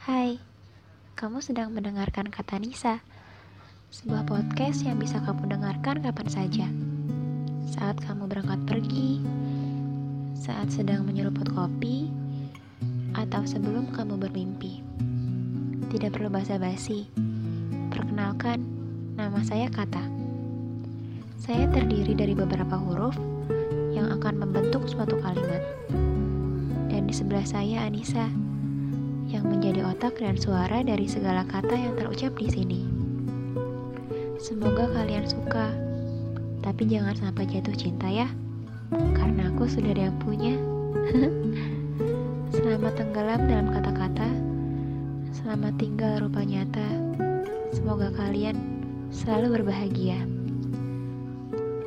Hai, kamu sedang mendengarkan Kata Nisa, sebuah podcast yang bisa kamu dengarkan kapan saja. Saat kamu berangkat pergi, saat sedang menyeruput kopi, atau sebelum kamu bermimpi. Tidak perlu basa-basi. Perkenalkan, nama saya Kata. Saya terdiri dari beberapa huruf yang akan membentuk suatu kalimat. Dan di sebelah saya Anissa otak dan suara dari segala kata yang terucap di sini. Semoga kalian suka, tapi jangan sampai jatuh cinta ya, karena aku sudah ada yang punya. selamat tenggelam dalam kata-kata, selamat tinggal rupa nyata. Semoga kalian selalu berbahagia.